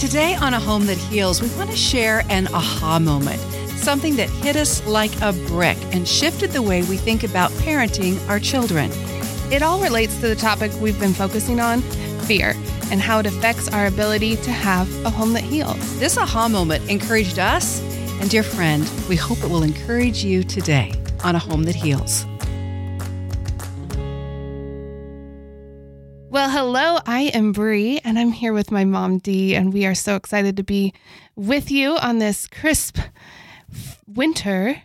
Today on A Home That Heals, we want to share an aha moment, something that hit us like a brick and shifted the way we think about parenting our children. It all relates to the topic we've been focusing on fear and how it affects our ability to have a home that heals. This aha moment encouraged us, and dear friend, we hope it will encourage you today on A Home That Heals. Well, hello, I am Bree, and I'm here with my mom Dee, and we are so excited to be with you on this crisp winter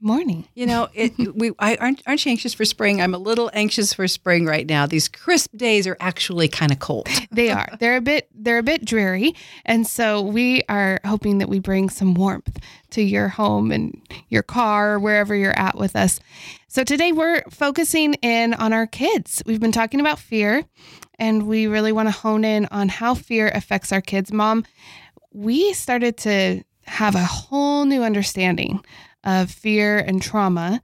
morning. You know, it, we I, aren't aren't you anxious for spring? I'm a little anxious for spring right now. These crisp days are actually kind of cold. they are. They're a bit they're a bit dreary, and so we are hoping that we bring some warmth to your home and your car wherever you're at with us. So today we're focusing in on our kids. We've been talking about fear, and we really want to hone in on how fear affects our kids. Mom, we started to have a whole new understanding of fear and trauma.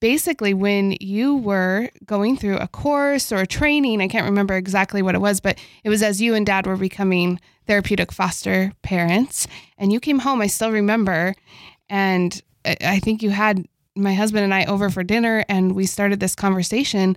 Basically, when you were going through a course or a training, I can't remember exactly what it was, but it was as you and dad were becoming therapeutic foster parents. And you came home, I still remember. And I think you had my husband and I over for dinner, and we started this conversation.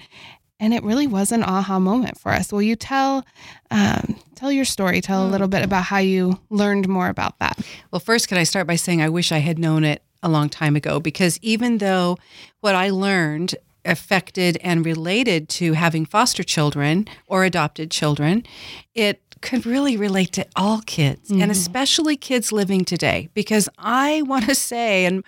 And it really was an aha moment for us. Will you tell um, tell your story? Tell a little bit about how you learned more about that. Well, first, can I start by saying I wish I had known it a long time ago because even though what I learned affected and related to having foster children or adopted children, it could really relate to all kids mm-hmm. and especially kids living today because I want to say and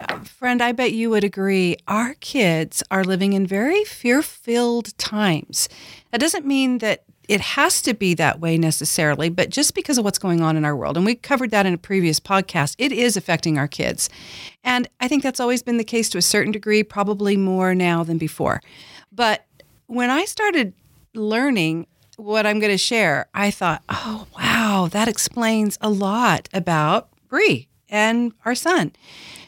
uh, friend I bet you would agree our kids are living in very fear-filled times. That doesn't mean that it has to be that way necessarily, but just because of what's going on in our world, and we covered that in a previous podcast, it is affecting our kids. And I think that's always been the case to a certain degree, probably more now than before. But when I started learning what I'm going to share, I thought, oh, wow, that explains a lot about Bree and our son.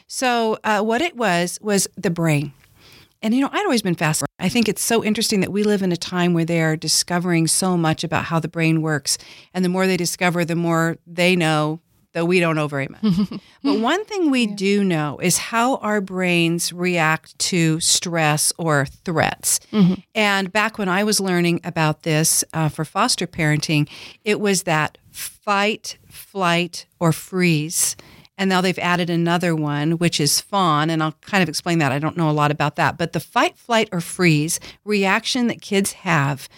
So, uh, what it was was the brain. And, you know, I'd always been fascinated. I think it's so interesting that we live in a time where they are discovering so much about how the brain works. And the more they discover, the more they know, though we don't know very much. but one thing we yeah. do know is how our brains react to stress or threats. Mm-hmm. And back when I was learning about this uh, for foster parenting, it was that fight, flight, or freeze and now they've added another one, which is fawn. And I'll kind of explain that. I don't know a lot about that. But the fight, flight, or freeze reaction that kids have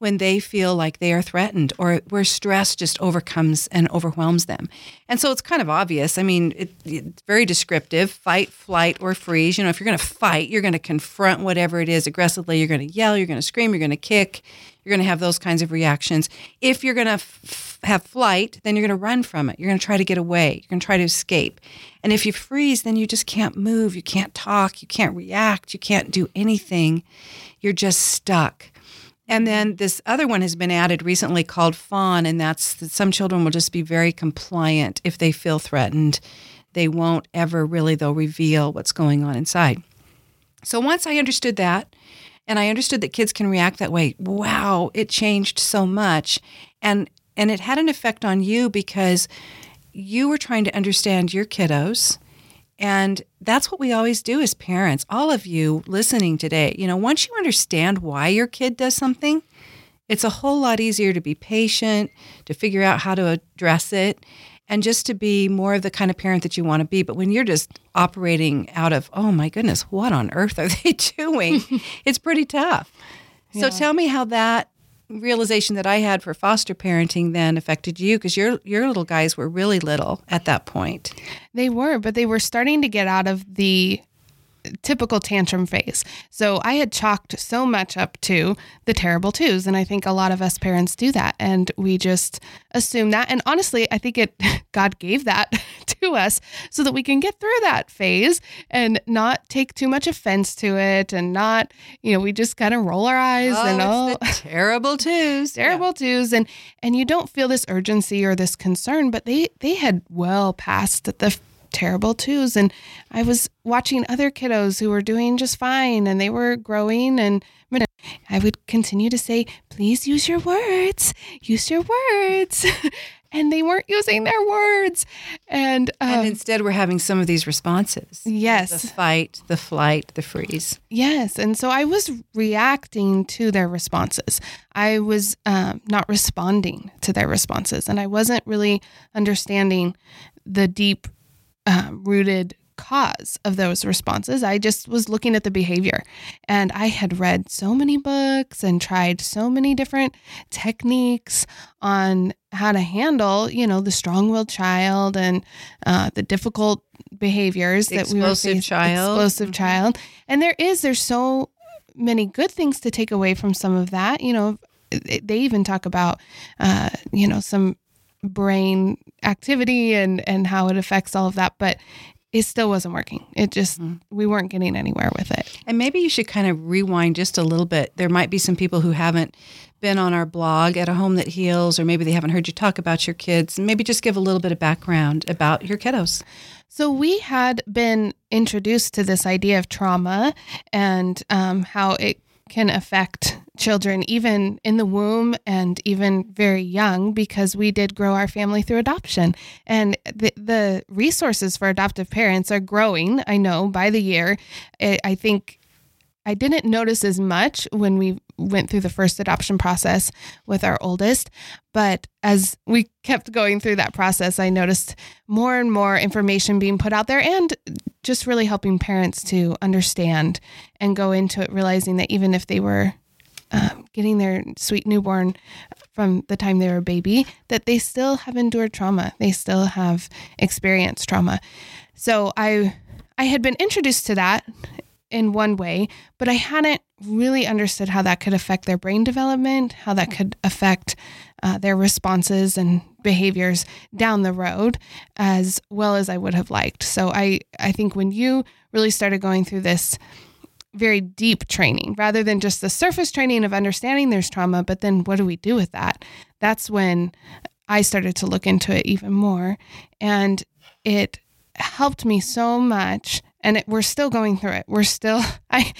when they feel like they are threatened or where stress just overcomes and overwhelms them. And so it's kind of obvious. I mean, it, it's very descriptive fight, flight, or freeze. You know, if you're going to fight, you're going to confront whatever it is aggressively. You're going to yell, you're going to scream, you're going to kick, you're going to have those kinds of reactions. If you're going to f- have flight, then you're going to run from it. You're going to try to get away. You're going to try to escape. And if you freeze, then you just can't move. You can't talk. You can't react. You can't do anything. You're just stuck. And then this other one has been added recently called fawn, and that's that some children will just be very compliant if they feel threatened. They won't ever really, though, reveal what's going on inside. So once I understood that, and I understood that kids can react that way, wow, it changed so much. And and it had an effect on you because you were trying to understand your kiddos and that's what we always do as parents. All of you listening today, you know, once you understand why your kid does something, it's a whole lot easier to be patient, to figure out how to address it, and just to be more of the kind of parent that you want to be. But when you're just operating out of, oh my goodness, what on earth are they doing? it's pretty tough. Yeah. So tell me how that realization that I had for foster parenting then affected you because your your little guys were really little at that point. They were, but they were starting to get out of the typical tantrum phase. So I had chalked so much up to the terrible twos. And I think a lot of us parents do that. And we just assume that. And honestly, I think it God gave that to us so that we can get through that phase and not take too much offense to it and not, you know, we just kind of roll our eyes oh, and oh terrible twos. terrible yeah. twos. And and you don't feel this urgency or this concern, but they they had well passed the terrible twos. And I was watching other kiddos who were doing just fine and they were growing. And I would continue to say, please use your words, use your words. and they weren't using their words. And, um, and instead, we're having some of these responses. Yes. The fight, the flight, the freeze. Yes. And so I was reacting to their responses. I was um, not responding to their responses. And I wasn't really understanding the deep um, rooted cause of those responses. I just was looking at the behavior. And I had read so many books and tried so many different techniques on how to handle, you know, the strong-willed child and uh, the difficult behaviors The that we were explosive facing. child. Explosive Mhm. child. And there is, there's so many good things to take away from some of that. You know, they even talk about, uh, you know, some brain activity and and how it affects all of that, but it still wasn't working. It just Mhm. we weren't getting anywhere with it. And maybe you should kind of rewind just a little bit. There might be some people who haven't been on our blog at a home that heals, or maybe they haven't heard you talk about your kids. Maybe just give a little bit of background about your kiddos. So we had been introduced to this idea of trauma and um, how it can affect children even in the womb and even very young because we did grow our family through adoption. And the, the resources for adoptive parents are growing i know by the year. I think I didn't notice as much when we went through the first adoption process with our oldest, but as we kept going through that process, I noticed more and more information being put out there and just really helping parents to understand and go into it realizing that even if they were um, getting their sweet newborn from the time they were a baby, that they still have endured trauma. They still have experienced trauma. So I I had been introduced to that in one way, but I hadn't really understood how that could affect their brain development, how that could affect uh, their responses and behaviors down the road as well as I would have liked. So I, I think when you really started going through this very deep training rather than just the surface training of understanding there's trauma, but then what do we do with that? That's when I started to look into it even more. And it helped me so much and it, we're still going through it. We're still I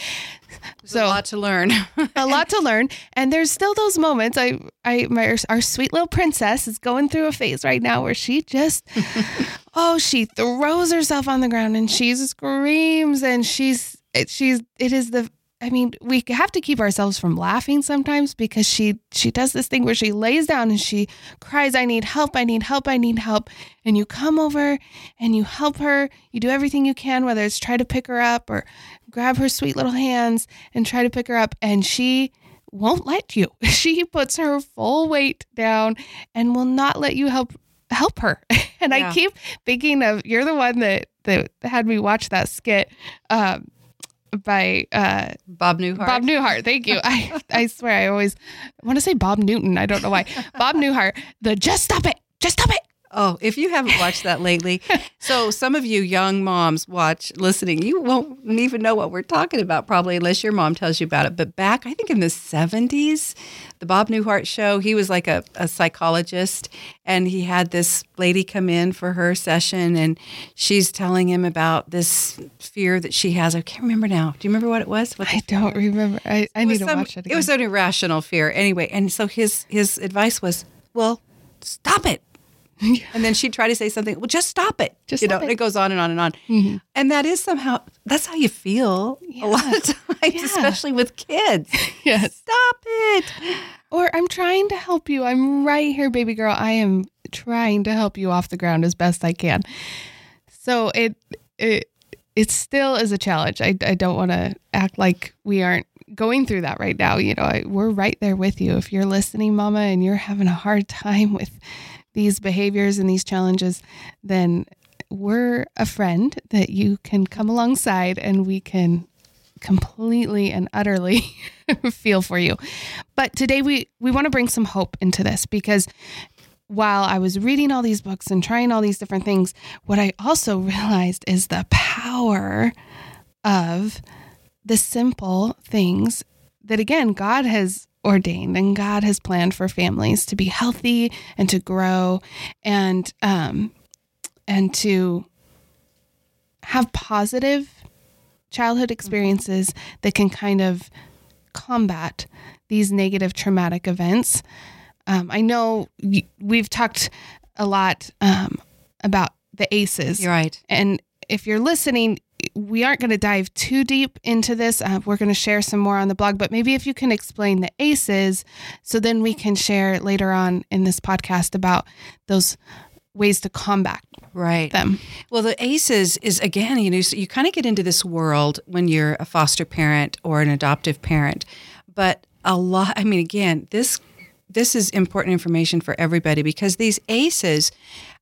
There's So- a lot to learn. a lot to learn, and there's still those moments. I I my our sweet little princess is going through a phase right now where she just oh she throws herself on the ground and she screams and she's it, she's it is the I mean, we have to keep ourselves from laughing sometimes because she she does this thing where she lays down and she cries, "I need help! I need help! I need help!" And you come over and you help her. You do everything you can, whether it's try to pick her up or grab her sweet little hands and try to pick her up, and she won't let you. She puts her full weight down and will not let you help help her. And Yeah. I keep thinking of you're the one that that had me watch that skit. Um, by uh, Bob Newhart. Bob Newhart. Thank you. I, I swear I always want to say Bob Newton. I don't know why. Bob Newhart, the just stop it. Just stop it. Oh, if you haven't watched that lately, so some of you young moms watch listening, you won't even know what we're talking about probably unless your mom tells you about it. But back, I think in the 70s, the Bob Newhart show, he was like a, a psychologist and he had this lady come in for her session and she's telling him about this fear that she has. I can't remember now. Do you remember what it was? What I don't remember. I, I need was to watch it again. It was an irrational fear. Anyway, and so his his advice was, well, stop it. and then she'd try to say something, well, just stop it. Just you know, it. it goes on and on and on. Mhm. And that is somehow that's how you feel a lot of times, Yeah. especially with kids. yes. Stop it. Or I'm trying to help you. I'm right here, baby girl. I am trying to help you off the ground as best I can. So it it it still is a challenge. I, I don't want to act like we aren't going through that right now. You know, I, we're right there with you. If you're listening, Mama, and you're having a hard time with these behaviors and these challenges, then we're a friend that you can come alongside and we can completely and utterly feel for you. But today we we want to bring some hope into this because while I was reading all these books and trying all these different things, what I also realized is the power of the simple things that again God has ordained and God has planned for families to be healthy and to grow and um and to have positive childhood experiences that can kind of combat these negative traumatic events. Um, I know we've talked a lot um, about the ACEs. You're right. And if you're listening, we aren't going to dive too deep into this. Uh, we're going to share some more on the blog, but maybe if you can explain the ACEs, so then we can share later on in this podcast about those ways to combat Right. them. Well, the ACEs is again, you know, so you kind of get into this world when you're a foster parent or an adoptive parent, but a lot. I mean, again, this this is important information for everybody because these ACEs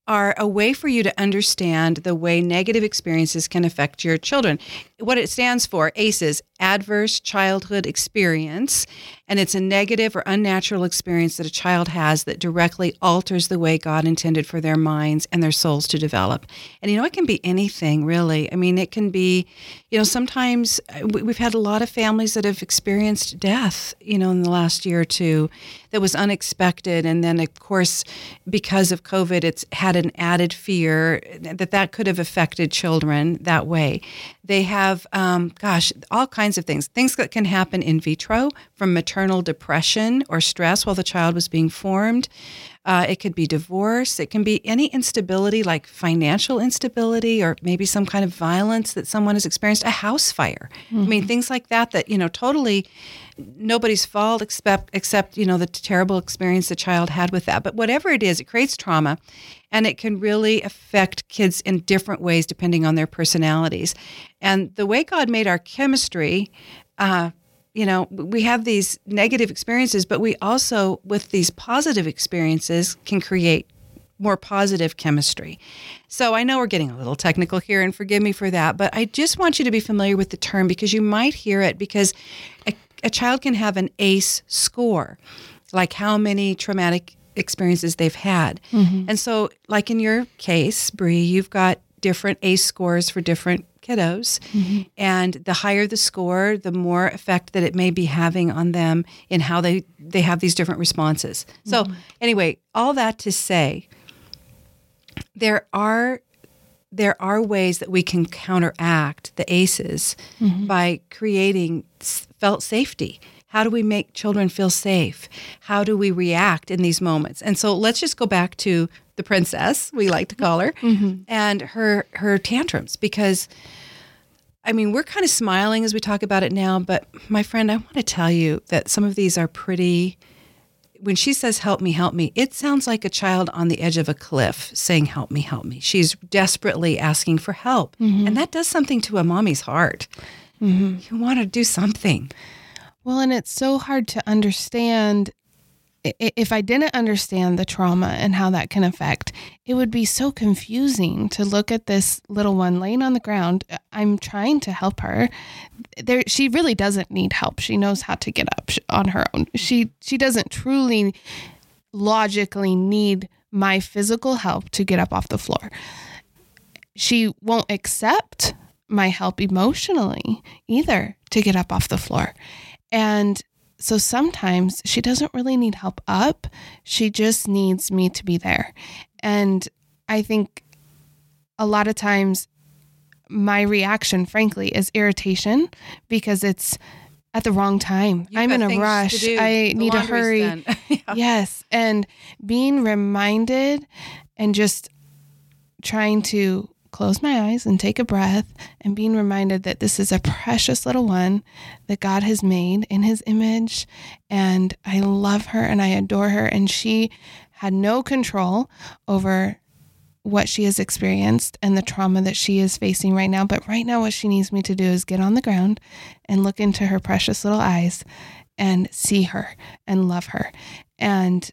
are a way for you to understand the way negative experiences can affect your children. What it stands for, ACEs, adverse childhood experience, and it's a negative or unnatural experience that a child has that directly alters the way God intended for their minds and their souls to develop. And you know, it can be anything really. I mean, it can be, you know, sometimes uh, we- we've had a lot of families that have experienced death, you know, in the last year or two that was unexpected. And then, of course, because of COVID, it's had an added fear that that could have affected children that way. They have, um, gosh, all kinds of things. Things that can happen in vitro from maternal depression or stress while the child was being formed. Uh, it could be divorce. It can be any instability, like financial instability, or maybe some kind of violence that someone has experienced. A house fire. I mean, things like that. That you know, totally nobody's fault except except you know the terrible experience the child had with that. But whatever it is, it creates trauma, and it can really affect kids in different ways depending on their personalities. And the way God made our chemistry. Uh, you know, we have these negative experiences, but we also, with these positive experiences, can create more positive chemistry. So I know we're getting a little technical here, and forgive me for that, but I just want you to be familiar with the term because you might hear it because a, a child can have an ACE score, like how many traumatic experiences they've had. Mm-hmm. And so, like in your case, Bree, you've got different ACE scores for different kiddos. Mm-hmm. And the higher the score, the more effect that it may be having on them in how they, they have these different responses. So, mm-hmm. anyway, all that to say, there are there are ways that we can counteract the ACEs mm-hmm. by creating felt safety. How do we make children feel safe? How do we react in these moments? And so let's just go back to the princess, we like to call her, mm-hmm. and her her tantrums because I mean, we're kind of smiling as we talk about it now, but my friend, I want to tell you that some of these are pretty when she says help me help me it sounds like a child on the edge of a cliff saying help me help me. She's desperately asking for help mm-hmm. and that does something to a mommy's heart. Mm-hmm. You want to do something. Well, and it's so hard to understand. If I didn't understand the trauma and how that can affect, it would be so confusing to look at this little one laying on the ground. Uh, I'm trying to help her. There, she really doesn't need help. She knows how to get up on her own. She she doesn't truly logically need my physical help to get up off the floor. She won't accept my help emotionally either to get up off the floor. And so sometimes she doesn't really need help up. She just needs me to be there. And I think a lot of times my reaction, frankly, is irritation because it's at the wrong time. You've I'm in a rush. I The need to hurry. Yeah. Yes. And being reminded and just trying to close my eyes and take a breath and being reminded that this is a precious little one that God has made in his image. And I love her and I adore her. And she had no control over what she has experienced and the trauma that she is facing right now. But right now, what she needs me to do is get on the ground and look into her precious little eyes and see her and love her and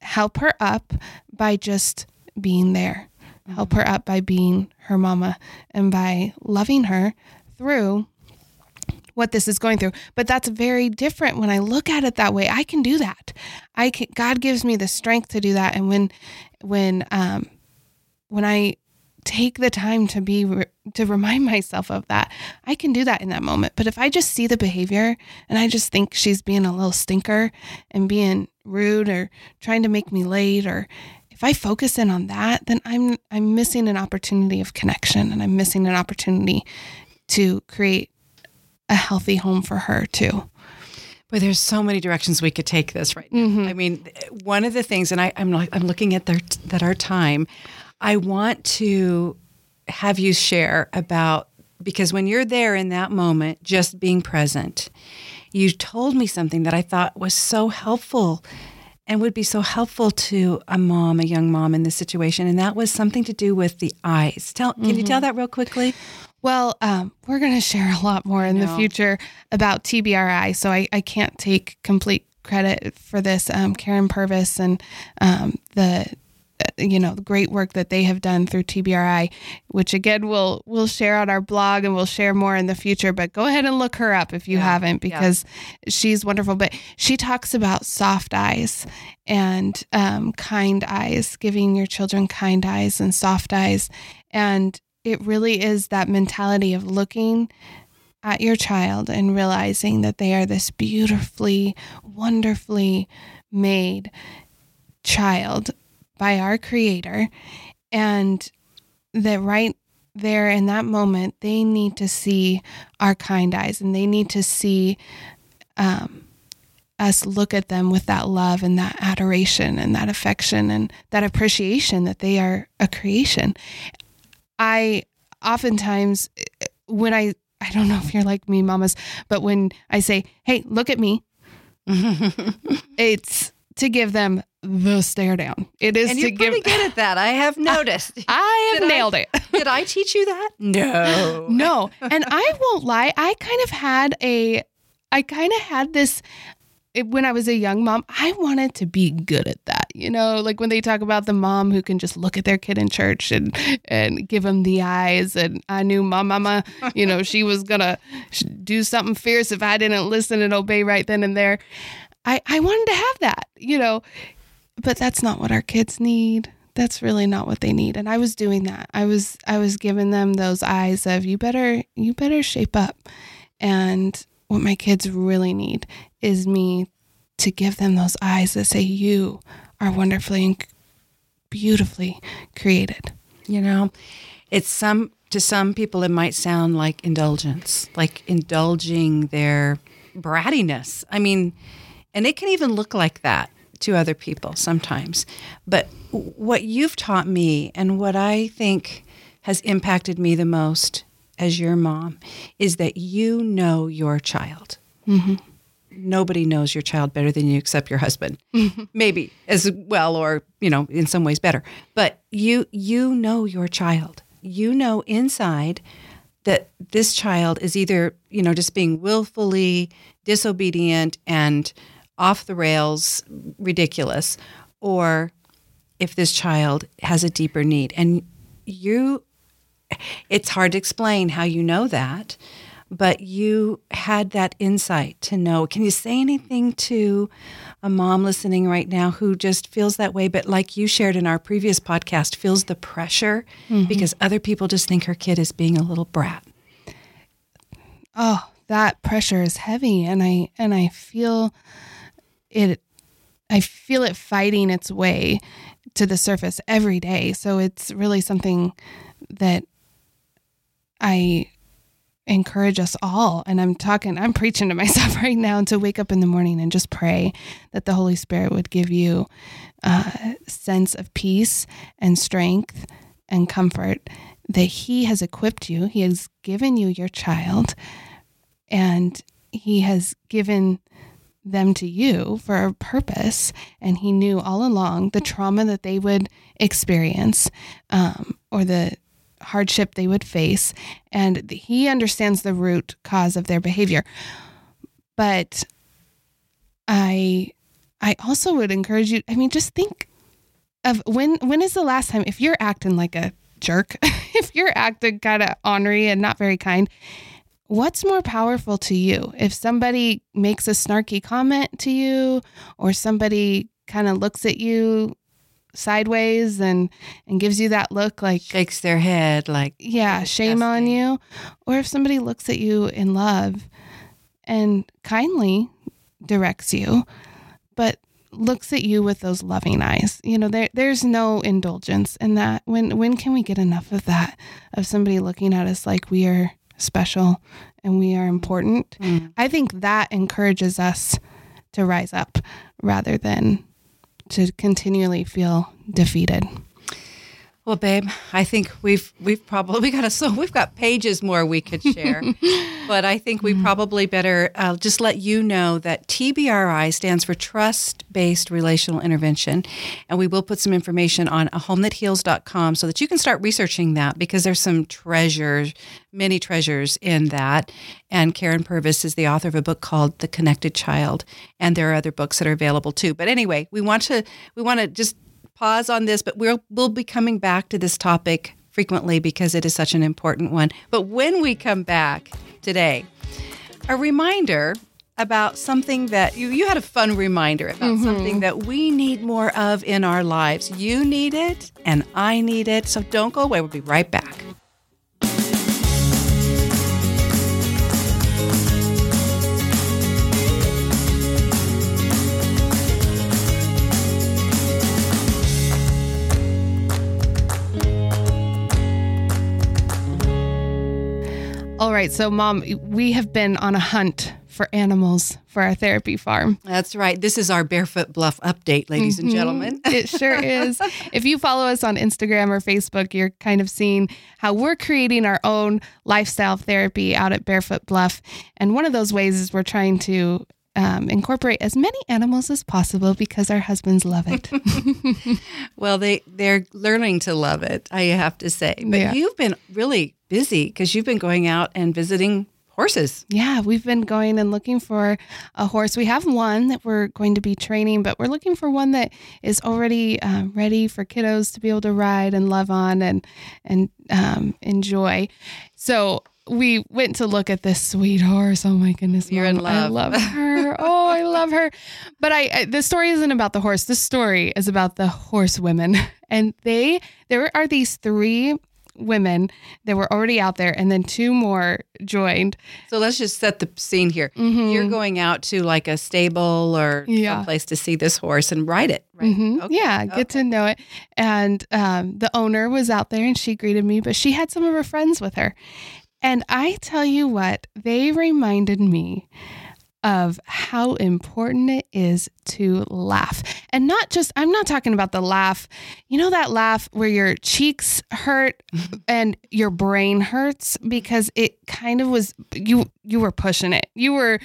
help her up by just being there. Help her up by being her mama and by loving her through what this is going through. But that's very different when I look at it that way. I can do that. I can God gives me the strength to do that and when when um when I take the time to be to remind myself of that, I can do that in that moment. But if I just see the behavior and I just think she's being a little stinker and being rude or trying to make me late or if I focus in on that, then I'm I'm missing an opportunity of connection and I'm missing an opportunity to create a healthy home for her too. But there's so many directions we could take this right now. Mhm. I mean, one of the things, and I, I'm like, I'm looking at their that our time. I want to have you share about because when you're there in that moment, just being present, you told me something that I thought was so helpful and would be so helpful to a mom, a young mom in this situation, and that was something to do with the eyes. Tell, can you tell that real quickly? Well, um, we're going to share a lot more in the future about TBRI, so I, I can't take complete credit for this. Um, Karyn Purvis and um, the you know the great work that they have done through TBRI, which again we'll we'll share on our blog and we'll share more in the future. But go ahead and look her up if you Yeah, haven't yeah. because she's wonderful. But she talks about soft eyes and um, kind eyes, giving your children kind eyes and soft eyes, and it really is that mentality of looking at your child and realizing that they are this beautifully, wonderfully made child by our creator and that right there in that moment they need to see our kind eyes and they need to see um, us look at them with that love and that adoration and that affection and that appreciation that they are a creation. I oftentimes when i i don't know if you're like me mamas but when i say hey look at me it's to give them the stare down it is and to you're give pretty good at that. I have noticed. i have Did I- nailed it Did I teach you that? No. no and i won't lie i kind of had a i kind of had this it- when i was a young mom i wanted to be good at that you know like when they talk about the mom who can just look at their kid in church and and give them the eyes and i knew my mama you know she was gonna do something fierce if i didn't listen and obey right then and there i i wanted to have that you know but that's not what our kids need. That's really not what they need. And i was doing that. I was i was giving them those eyes of you better you better shape up. And what my kids really need is me to give them those eyes that say you are wonderfully and beautifully created. You know, it's some to some people it might sound like indulgence, like indulging their brattiness. I mean, and it can even look like that to other people sometimes. But what you've taught me and what I think has impacted me the most as your mom is that you know your child. Mm-hmm. Nobody knows your child better than you except your husband. Mm-hmm. Maybe as well or, you know, in some ways better. But you you know your child. You know inside that this child is either, you know, just being willfully disobedient and off the rails, ridiculous, or if this child has a deeper need. And you it's hard to explain how you know that, but you had that insight to know. Can you say anything to a mom listening right now who just feels that way, but like you shared in our previous podcast, feels the pressure mm-hmm. because other people just think her kid is being a little brat? oh that pressure is heavy and i and i feel it i feel it fighting its way to the surface every day. So it's really something that i encourage us all and i'm talking i'm preaching to myself right now to wake up in the morning and just pray that the holy spirit would give you a sense of peace and strength and comfort that he has equipped you he has given you your child and he has given them to you for a purpose and he knew all along the trauma that they would experience um, or the hardship they would face and he understands the root cause of their behavior. But i i also would encourage you i mean just think of when when is the last time if you're acting like a jerk if you're acting kind of ornery and not very kind what's more powerful to you if somebody makes a snarky comment to you or somebody kind of looks at you sideways and and gives you that look like Shakes their head like, yeah shame on you or if somebody looks at you in love and kindly directs you but looks at you with those loving eyes. You know, there there's no indulgence in that. When when can we get enough of that? Of somebody looking at us like we are special and we are important. Mm. I think that encourages us to rise up rather than to continually feel defeated. Well, babe, I think we've we've probably got a so we've got pages more we could share, but I think we probably better uh, just let you know that TBRI stands for Trust Based Relational Intervention, and we will put some information on a homethatheals.com so that you can start researching that because there's some treasures, many treasures in that. And Karyn Purvis is the author of a book called The Connected Child, and there are other books that are available too. But anyway, we want to we want to just pause on this, but we'll we'll be coming back to this topic frequently because it is such an important one. But when we come back today, a reminder about something that you you had a fun reminder about mm-hmm. something that we need more of in our lives. You need it and I need it. So don't go away. We'll be right back. All right, so mom, we have been on a hunt for animals for our therapy farm. That's right. This is our Barefoot Bluff update, ladies and mm-hmm. gentlemen. It sure is. If you follow us on Instagram or Facebook, you're kind of seeing how we're creating our own lifestyle therapy out at Barefoot Bluff. And one of those ways is we're trying to um, incorporate as many animals as possible because our husbands love it. Well, they they're learning to love it. I have to say. But Yeah. you've been really busy because you've been going out and visiting horses. yeah, we've been going and looking for a horse. We have one that we're going to be training, but we're looking for one that is already um, ready for kiddos to be able to ride and love on and and um, enjoy. So we went to look at this sweet horse. Oh my goodness, You're in love. I love. her. Oh, I love her. But I, I the story isn't about the horse. The story is about the horse women, and they there are these three women that were already out there, and then two more joined. So let's just set the scene here. Mhm. You're going out to like a stable or Yeah. someplace to see this horse and ride it, right? Mhm. Okay. Yeah, get to know it. And um, the owner was out there and she greeted me, but she had some of her friends with her. And I tell you what, they reminded me of how important it is to laugh. And not just, I'm not talking about the laugh, you know, that laugh where your cheeks hurt and your brain hurts because it kind of was, you, you were pushing it. You were,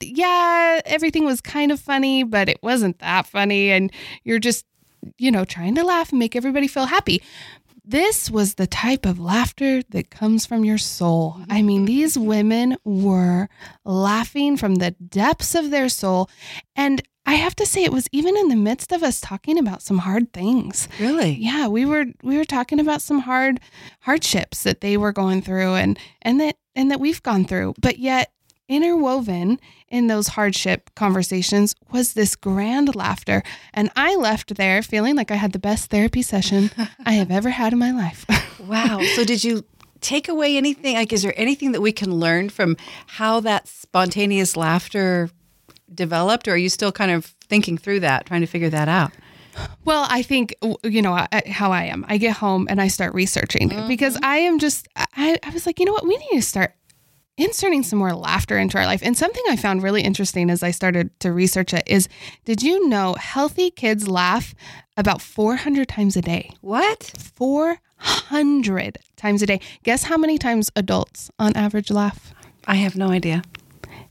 yeah, everything was kind of funny, but it wasn't that funny. And you're just, you know, trying to laugh and make everybody feel happy. This was the type of laughter that comes from your soul. I mean, these mm-hmm. women were laughing from the depths of their soul. And I have to say, it was even in the midst of us talking about some hard things. Really? Yeah, we were we were talking about some hard hardships that they were going through and and that and that we've gone through. But yet interwoven in those hardship conversations was this grand laughter. And I left there feeling like I had the best therapy session I have ever had in my life. Wow. so did you take away anything? Like, is there anything that we can learn from how that spontaneous laughter developed, or are you still kind of thinking through that, trying to figure that out? Well, I think you know I, how I am. I get home and I start researching mm-hmm. because I am just. I, I was like, you know what, we need to start inserting some more laughter into our life. And something I found really interesting as I started to research it is, did you know healthy kids laugh about 400 times a day? What? 400 times a day. Guess how many times adults on average laugh? I have no idea.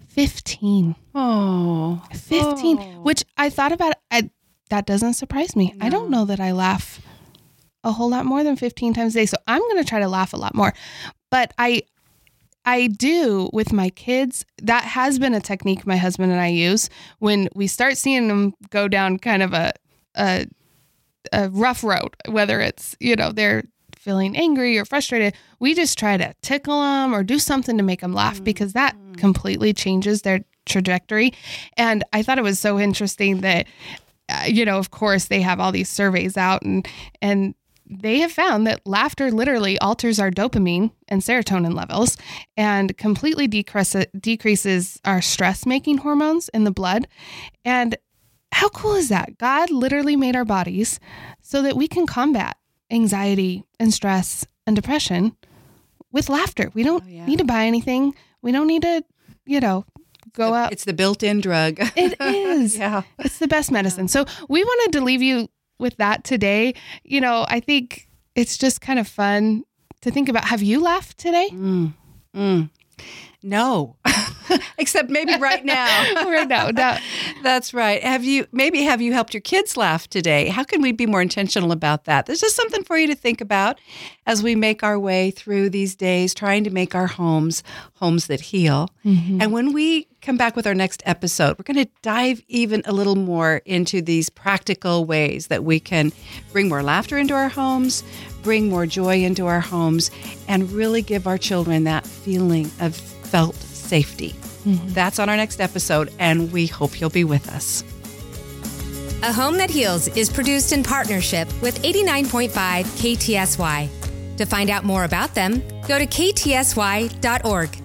15. Oh, 15 Oh. which i thought about I, that doesn't surprise me i don't know that i laugh a whole lot more than 15 times a day so i'm going to try to laugh a lot more but i i do with my kids. That has been a technique my husband and i use when we start seeing them go down kind of a a, a rough road whether it's you know they're feeling angry or frustrated we just try to tickle them or do something to make them laugh because that completely changes their trajectory. And I thought it was so interesting that, uh, you know, of course, they have all these surveys out and and they have found that laughter literally alters our dopamine and serotonin levels and completely decrease, decreases our stress making hormones in the blood. And how cool is that? God literally made our bodies so that we can combat anxiety and stress and depression with laughter. We don't Oh, yeah. need to buy anything. We don't need to, you know, go out. It's the built-in drug. It is. yeah. It's the best medicine. So we wanted to leave you with that today. You know, I think it's just kind of fun to think about. Have you laughed today? Mm. Mm. No. Except maybe right now. right now. no. That's right. Have you maybe have you helped your kids laugh today? How can we be more intentional about that? There's just something for you to think about as we make our way through these days trying to make our homes homes that heal. Mm-hmm. And when we come back with our next episode, we're going to dive even a little more into these practical ways that we can bring more laughter into our homes, bring more joy into our homes, and really give our children that feeling of felt safety. Mm-hmm. That's on our next episode, and we hope you'll be with us. A Home That Heals is produced in partnership with 89.5 KTSY. To find out more about them, go to ktsy.org.